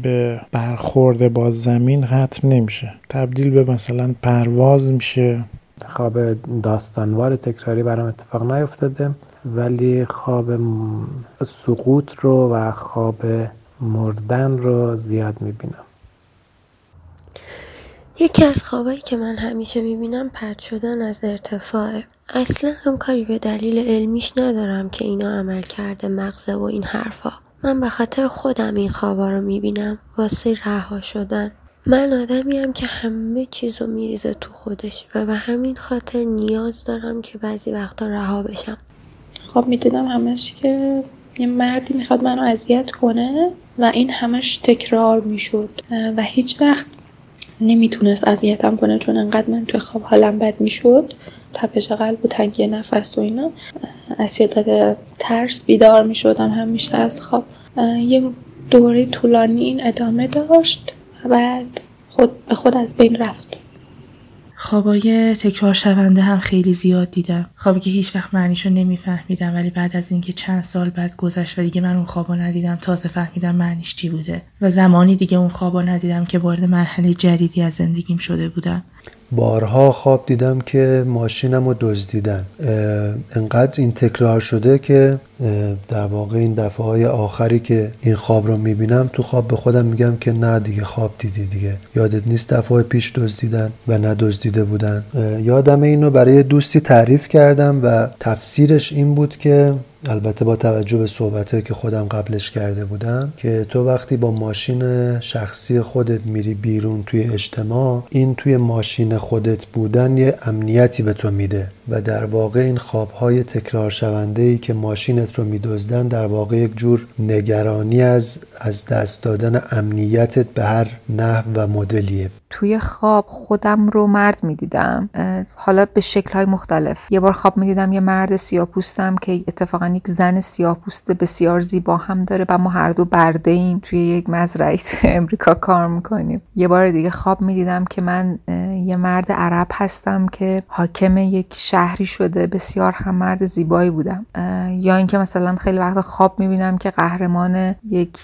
به برخورده با زمین ختم نمیشه. تبدیل به مثلا پرواز میشه. خواب داستانوار تکراری برام اتفاق نیفتاده ولی خواب سقوط رو و خواب مردن رو زیاد می‌بینم. یکی از خوابایی که من همیشه می‌بینم پرد شدن از ارتفاعه اصلا هم کاری به دلیل علمیش ندارم که اینا عمل کرده مغزه و این حرفا. من به خاطر خودم این خوابا رو می‌بینم واسه رها شدن. من آدمیم که همه چیزو میریزه تو خودش و به همین خاطر نیاز دارم که بعضی وقتا رها بشم. خب می‌دیدم همش که یه مردی می‌خواد منو اذیت کنه و این همش تکرار می‌شد. و هیچ وقت نمی‌تونست اذیتم کنه چون انقدر من توی خواب حالم بد می‌شد. تپش قلب و تنگی نفس و اینا. از شدت ترس بیدار می‌شدم همیشه از خواب. یه دوره طولانی این ادامه داشت. بعد خود به خود از بین رفت. خوابای تکرار شونده هم خیلی زیاد دیدم. خوابی که هیچ وقت معنیشو نمیفهمیدم ولی بعد از اینکه چند سال بعد گذشت و دیگه من اون خوابو ندیدم تازه فهمیدم معنیش چی بوده. و زمانی دیگه اون خوابو ندیدم که وارد مرحله جدیدی از زندگیم شده بودم. بارها خواب دیدم که ماشینم رو دزدیدن. انقدر این تکرار شده که در واقع این دفعه های آخری که این خواب رو می‌بینم تو خواب به خودم میگم که نه دیگه خواب دیدی دیگه. یادت نیست دفعه پیش دزدیدن و ندزدیده بودن. یادم اینو برای دوستی تعریف کردم و تفسیرش این بود که البته با توجه به صحبت که خودم قبلش کرده بودم که تو وقتی با ماشین شخصی خودت میری بیرون توی اجتماع این توی ماشین خودت بودن یه امنیتی به تو میده. و در واقع این خوابهای تکرار شونده ای که ماشینت رو میدزدن در واقع یک جور نگرانی از از دست دادن امنیتت به هر نحو و مدلیه. توی خواب خودم رو مرد می‌دیدم. حالا به شکل های مختلف. یه بار خواب می‌دیدم یه مرد سیاپوستم که اتفاقا یک زن سیاپوست بسیار زیبا هم داره و ما هر دو برده ایم توی یک مزرعی توی امریکا کار می‌کنیم. یه بار دیگه خواب می‌دیدم که من یه مرد عرب هستم که حاکم یک شهری شده. بسیار هم مرد زیبایی بودم. یا اینکه مثلا خیلی وقت خواب می‌بینم که قهرمان یک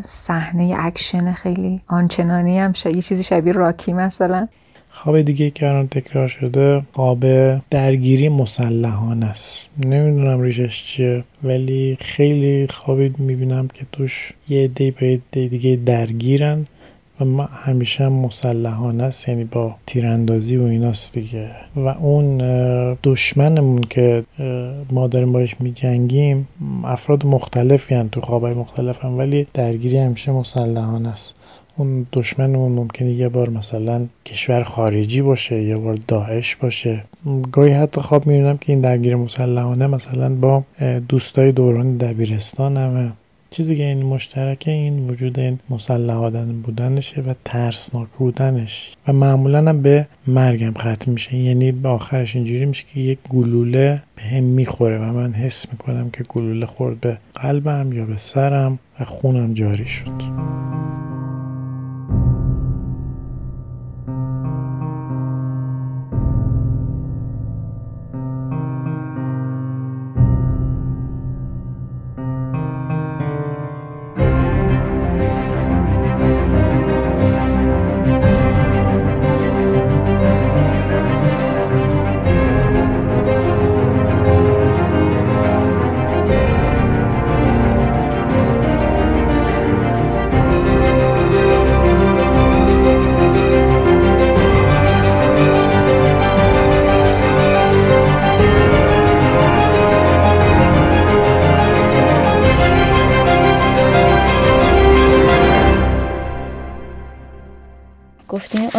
صحنه اکشن خیلی آنچنانی هم یه چیزی شبیه راکی مثلا. خواب دیگه که الان تکرار شده خواب درگیری مسلحانه است. نمی‌دونم ریشه‌ش چیه ولی خیلی خوابی می‌بینم که توش یه عده به دیگه درگیرن. و همیشه مسلحانه است یعنی با تیراندازی و ایناست دیگه. و اون دشمنمون که ما داریم باش میجنگیم افراد مختلفی هن تو خوابای مختلف هم ولی درگیری همیشه مسلحانه است. اون دشمنمون ممکنه یه بار مثلا کشور خارجی باشه یه بار داعش باشه. گاهی حتی خواب می‌بینم که این درگیر مسلحانه مثلا با دوستای دوران دبیرستان همه چیزی که این مشترکه این وجود این مسلح بودنشه و ترسناک بودنش. و معمولا هم به مرگم ختم میشه. یعنی به آخرش اینجوری میشه که یک گلوله به هم می‌خوره و من حس می‌کنم که گلوله خورد به قلبم یا به سرم و خونم جاری شد.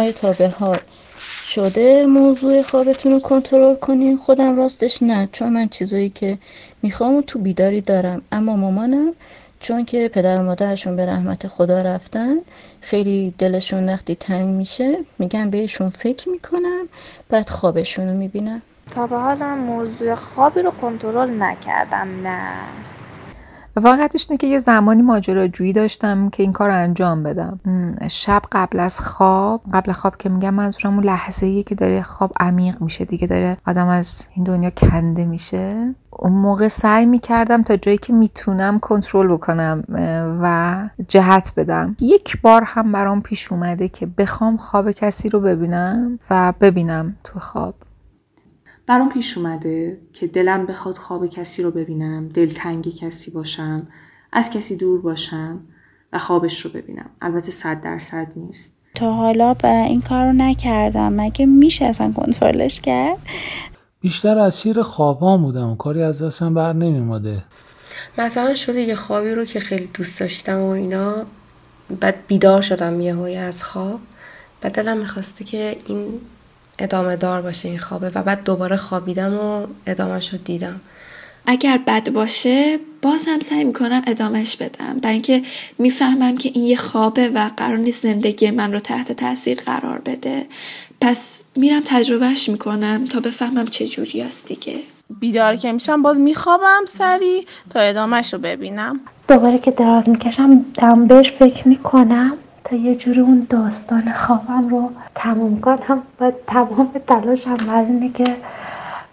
آیا تا به حال شده موضوع خوابتون رو کنترل کنین. خودم راستش نه چون من چیزایی که می‌خوام تو بیداری دارم. اما مامانم چون که پدر و مادرشون به رحمت خدا رفتن خیلی دلشون وقتی تنگ میشه میگن بهشون فکر می‌کنم بعد خوابشون رو می‌بینم. تا به حالم موضوع خوابی رو کنترل نکردم نه. واقعتش اینه که یه زمانی ماجراجویی داشتم که این کار رو انجام بدم. شب قبل از خواب قبل خواب که میگم منظورم اون لحظه ای که داره خواب عمیق میشه دیگه داره آدم از این دنیا کنده میشه. اون موقع سعی می‌کردم تا جایی که می‌تونم کنترل بکنم و جهت بدم. یک بار هم برام پیش اومده که بخوام خواب کسی رو ببینم و ببینم تو خواب. برام پیش اومده که دلم بخواد خواب کسی رو ببینم دلتنگ کسی باشم از کسی دور باشم و خوابش رو ببینم. البته صد درصد نیست. تا حالا به این کار رو نکردم. مگه میشه اصلا کنترلش کرد؟ بیشتر اسیر خوابام بودم کاری از دستم بر نمیماده مثلا شده یه خوابی رو که خیلی دوست داشتم و اینا بعد بیدار شدم یه از خواب. بعد دلم می‌خواسته که این ادامه دار باشه این خوابه و بعد دوباره خوابیدم و ادامهش رو دیدم. اگر بد باشه باز هم سعی می‌کنم ادامهش بدم. برای اینکه می‌فهمم که این یه خوابه و قرار نیست زندگی من رو تحت تاثیر قرار بده. پس میرم تجربهش می‌کنم تا بفهمم چه جوری است دیگه. بیدار که میشم باز میخوابم سری تا ادامهش رو ببینم. دوباره که دراز می‌کشم دم بهش فکر می‌کنم. تا یه جوری اون داستان خوابم رو تموم کنم. و تمام تلاشم بر اینه که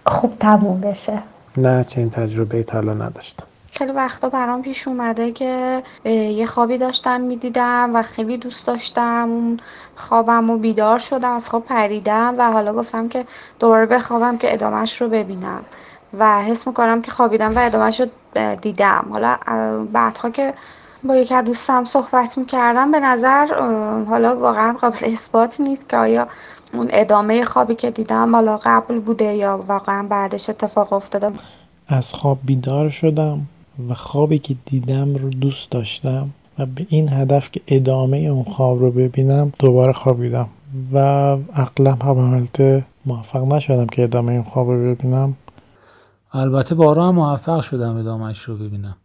خوب تموم بشه. نه چنین تجربه تا نداشتم. خیلی وقتا برام پیش اومده که یه خوابی داشتم می‌دیدم و خیلی دوست داشتم. اون خوابم و بیدار شدم از خواب پریدم و حالا گفتم که دوباره بخوابم که ادامهش رو ببینم. و حس می‌کنم که خوابیدم و ادامهش رو دیدم. حالا بعدها که با یکی از دوستم صحبت می‌کردم. به نظر حالا واقعا قابل اثبات نیست که آیا اون ادامه خوابی که دیدم حالا قبل بوده یا واقعا بعدش اتفاق افتاده. از خواب بیدار شدم و خوابی که دیدم رو دوست داشتم و به این هدف که ادامه اون خواب رو ببینم دوباره خوابیدم و عقلم هم حالت موفق نشدم که ادامه این خواب رو ببینم. البته بارا هم موفق شدم ادامهش رو ببینم.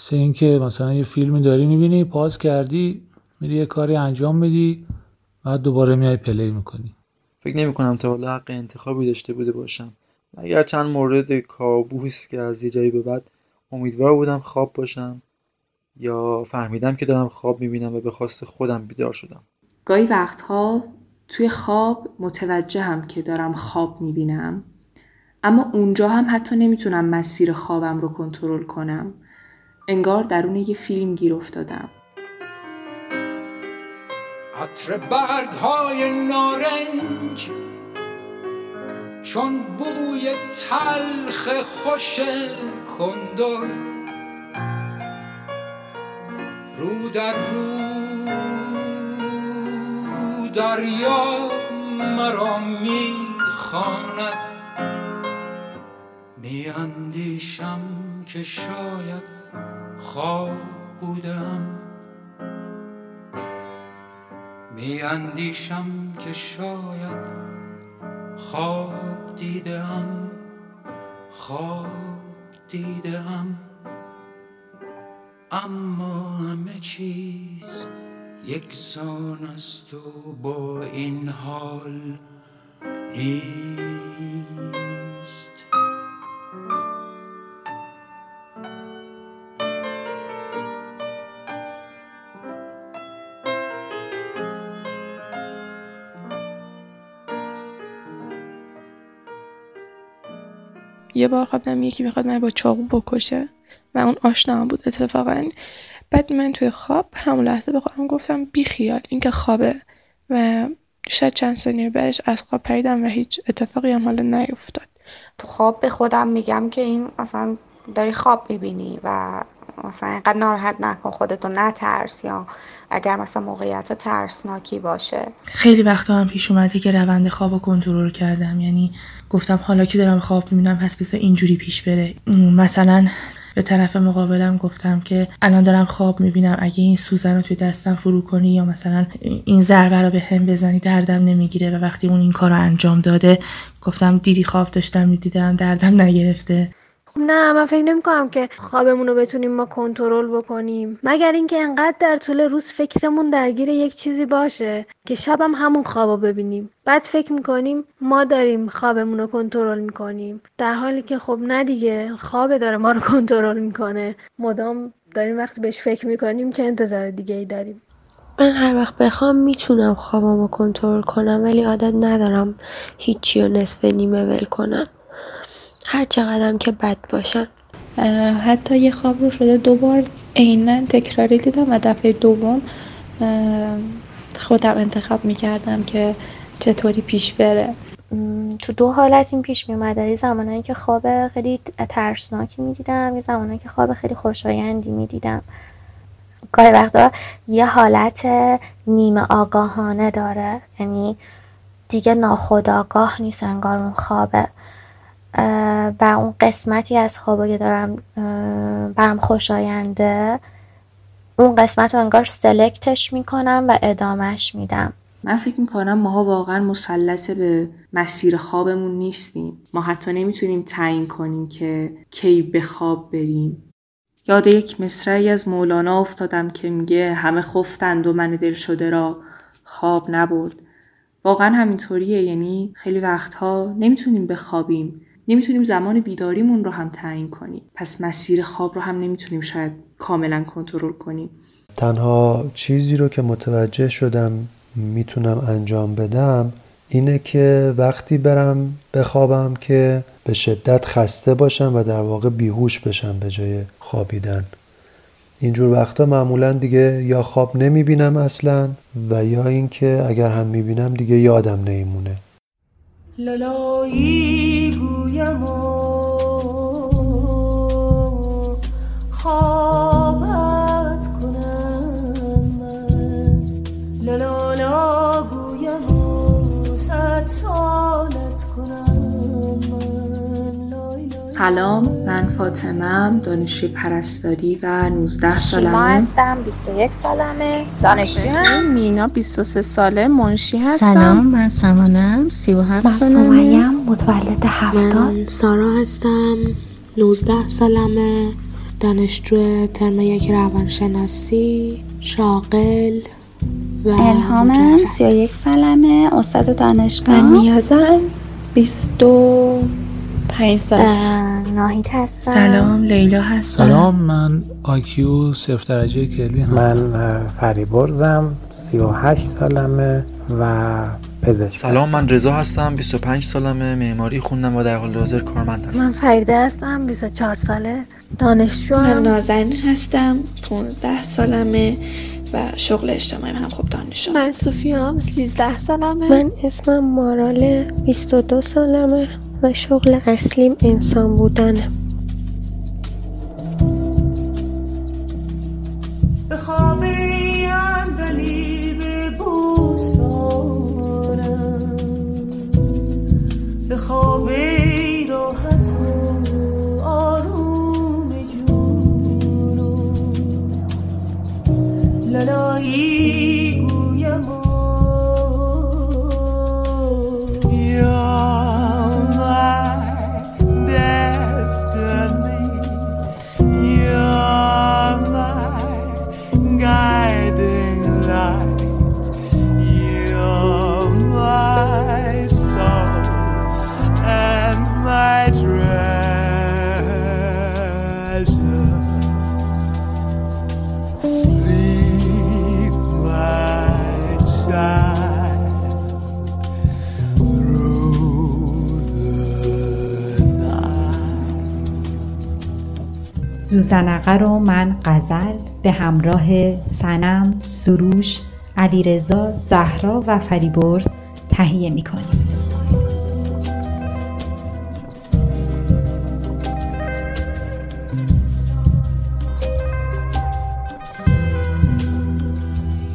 مثل اینکه مثلا یه فیلمی داری می‌بینی پاز کردی میری یه کاری انجام میدی بعد دوباره میای پلی می‌کنی. فکر نمی کنم تا حالا حق انتخابی داشته بوده باشم. اگر چند مورد کابوس که از یه جایی به بعد امیدوار بودم خواب باشم یا فهمیدم که دارم خواب می‌بینم و به خواست خودم بیدار شدم. گاهی وقتها توی خواب متوجه هم که دارم خواب می‌بینم اما اونجا هم حتی نمی‌تونم مسیر خوابم رو کنترل کنم. انگار درون یه فیلم گیر افتادم. عطر برگ های نارنج چون بوی تلخ خوش کندر رو در رو دریا مرا می‌خواند. میاندیشم که شاید خواب بودم. می اندیشم که شاید خواب دیدم. خواب دیدم. اما همه چیز یکسان است و با این حال نیست. یه بار خوابیدم یکی می‌خواد من با چاقو بکشه. و اون آشنا بود اتفاقا. بعد من توی خواب همون لحظه به خودم گفتم بی خیال این که خوابه. و شاید چند ثانیه بعدش از خواب پریدم و هیچ اتفاقی هم حالا نیفتاد. تو خواب به خودم میگم که این مثلا داری خواب می‌بینی و مثلا اینقدر ناراحت نکن خودتو نترس یا اگر مثلا موقعیت ترسناکی باشه. خیلی وقتا هم پیش اومده که روند خواب کنترل کردم. یعنی گفتم حالا که دارم خواب می‌بینم پس بذار اینجوری پیش بره. مثلا به طرف مقابلم گفتم که الان دارم خواب می‌بینم اگه این سوزن رو توی دستم فرو کنی یا مثلا این ضربه رو به هم بزنی دردم نمی‌گیره و وقتی اون این کار رو انجام داده گفتم دیدی خواب داشتم می‌دیدم دردم نگرفته. نه من فکر نمی کنم که خوابمون رو بتونیم ما کنترل بکنیم. مگر اینکه انقدر در طول روز فکرمون درگیر یک چیزی باشه که شبم همون خوابو ببینیم. بعد فکر می‌کنیم ما داریم خوابمون رو کنترل می‌کنیم. در حالی که خب نه دیگه خوابه داره ما رو کنترل می‌کنه. مدام داریم وقتی بهش فکر می‌کنیم چه انتظار دیگه ای داریم؟ من هر وقت بخوام می‌تونم خوابم رو کنترل کنم ولی عادت ندارم هیچی رو نصف نیمه ول کنم. هر چقدرم که بد باشن حتی یه خواب رو شده دو بار عینا تکراری دیدم و دفعه دوم خودم انتخاب می‌کردم که چطوری پیش بره. تو دو حالت این پیش میومده یه زمانایی که خواب خیلی ترسناکی می‌دیدم یه زمانایی که خواب خیلی خوشایندی می‌دیدم. گاهی وقتا یه حالت نیمه آگاهانه داره. یعنی دیگه ناخداگاه نیست انگار اون خوابه. و اون قسمتی از خوابو که دارم برام خوشاینده اون قسمت رو انگار سلکتش می‌کنم و ادامهش میدم. من فکر می‌کنم ماها واقعا مسلط به مسیر خوابمون نیستیم. ما حتی نمی‌تونیم تعیین کنیم که کی به خواب بریم. یاد یک مصرعی از مولانا افتادم که میگه همه خفتند و من دل شده را خواب نبرد. واقعا همینطوریه یعنی خیلی وقتها نمی‌تونیم بخوابیم. نمی‌تونیم زمان بیداریمون رو هم تعیین کنیم. پس مسیر خواب رو هم نمی‌تونیم شاید کاملا کنترل کنیم. تنها چیزی رو که متوجه شدم می‌تونم انجام بدم اینه که وقتی برم بخوابم که به شدت خسته باشم و در واقع بیهوش بشم به جای خوابیدن. اینجور وقتا معمولا دیگه یا خواب نمی‌بینم اصلا و یا اینکه اگر هم می‌بینم دیگه یادم نمیمونه. لالایی گویم و سلام من فاطمه دانشجوی پرستاری و 19 سالمه. شما هستم 21 سالمه. دانشجو مینا 23 ساله. منشی هستم. سلام من سمانم 37 من سالمه. سمیه متولد هفتاد. من سارا هستم 19 سالمه. دانشجو ترم یک روانشناسی شاغل و الهامم 31 سالمه. استاد دانشگاه؟ من نیازم 25 سال. ناهید هستم. سلام لیلا هستم. سلام من آیکیو صفر درجه کلوین هستم. من فریبرزم 38 سالمه و پزشک سلام من رضا هستم 25 سالمه معماری خوندم و در حال حاضر کارمند هستم. من فریده هستم 24 ساله دانشجو من نازنین هستم 15 سالمه و شغل اجتماعی هم خب دانشجو. من صوفیام 13 سالمه. من اسمم مارال 22 سالمه. و شغل اصلیم انسان بودنه به خواب اندلی به بوستانم. به خواب راحت و آروم جونو لالایی زوزنقه رو من غزل به همراه سنم، سروش، علیرضا، زهرا و فریبرز تهیه می‌کنیم.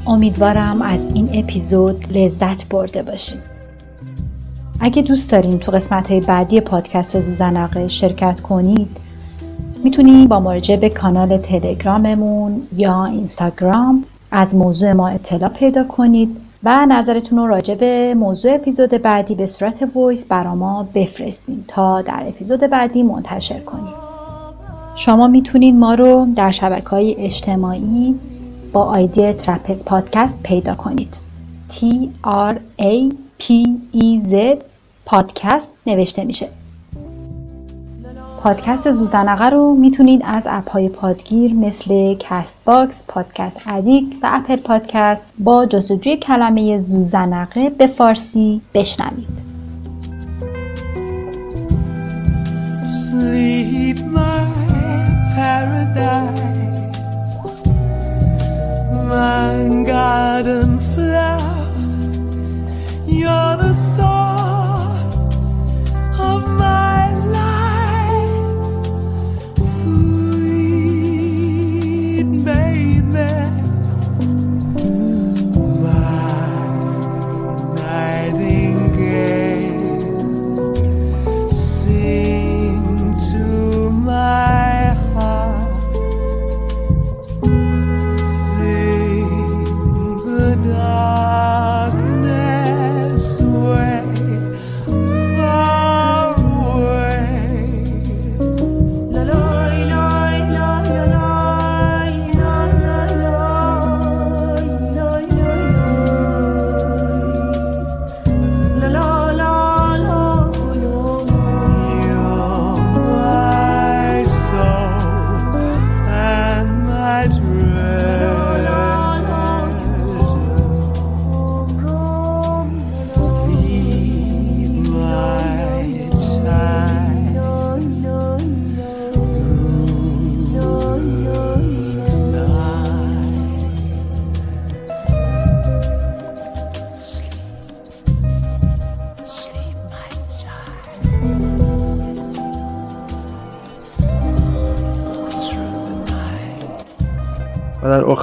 امیدوارم از این اپیزود لذت برده باشید. اگه دوست دارین تو قسمت های بعدی پادکست زوزنقه شرکت کنید می‌تونید با مراجعه به کانال تلگراممون یا اینستاگرام از موضوع ما اطلاع پیدا کنید و نظرتون رو راجع به موضوع اپیزود بعدی به صورت voice برا ما بفرستین تا در اپیزود بعدی منتشر کنیم. شما می‌تونید ما رو در شبکه های اجتماعی با آیدی Trapez Podcast پیدا کنید. T R A P E Z پادکست نوشته میشه. پادکست ذوزنقه رو می‌تونید از اپ های پادگیر مثل Castbox، Podcast Addict و Apple Podcast با جستجوی کلمه ذوزنقه به فارسی بشنوید. Sleep my paradise, my garden flower. You're the song of my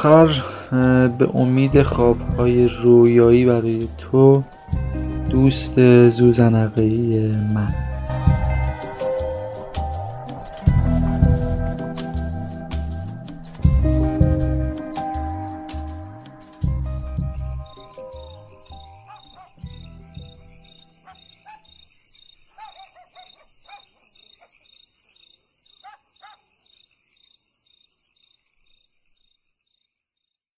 آخر به امید خوابهای رویایی برای تو دوست زوزنقه‌ای من.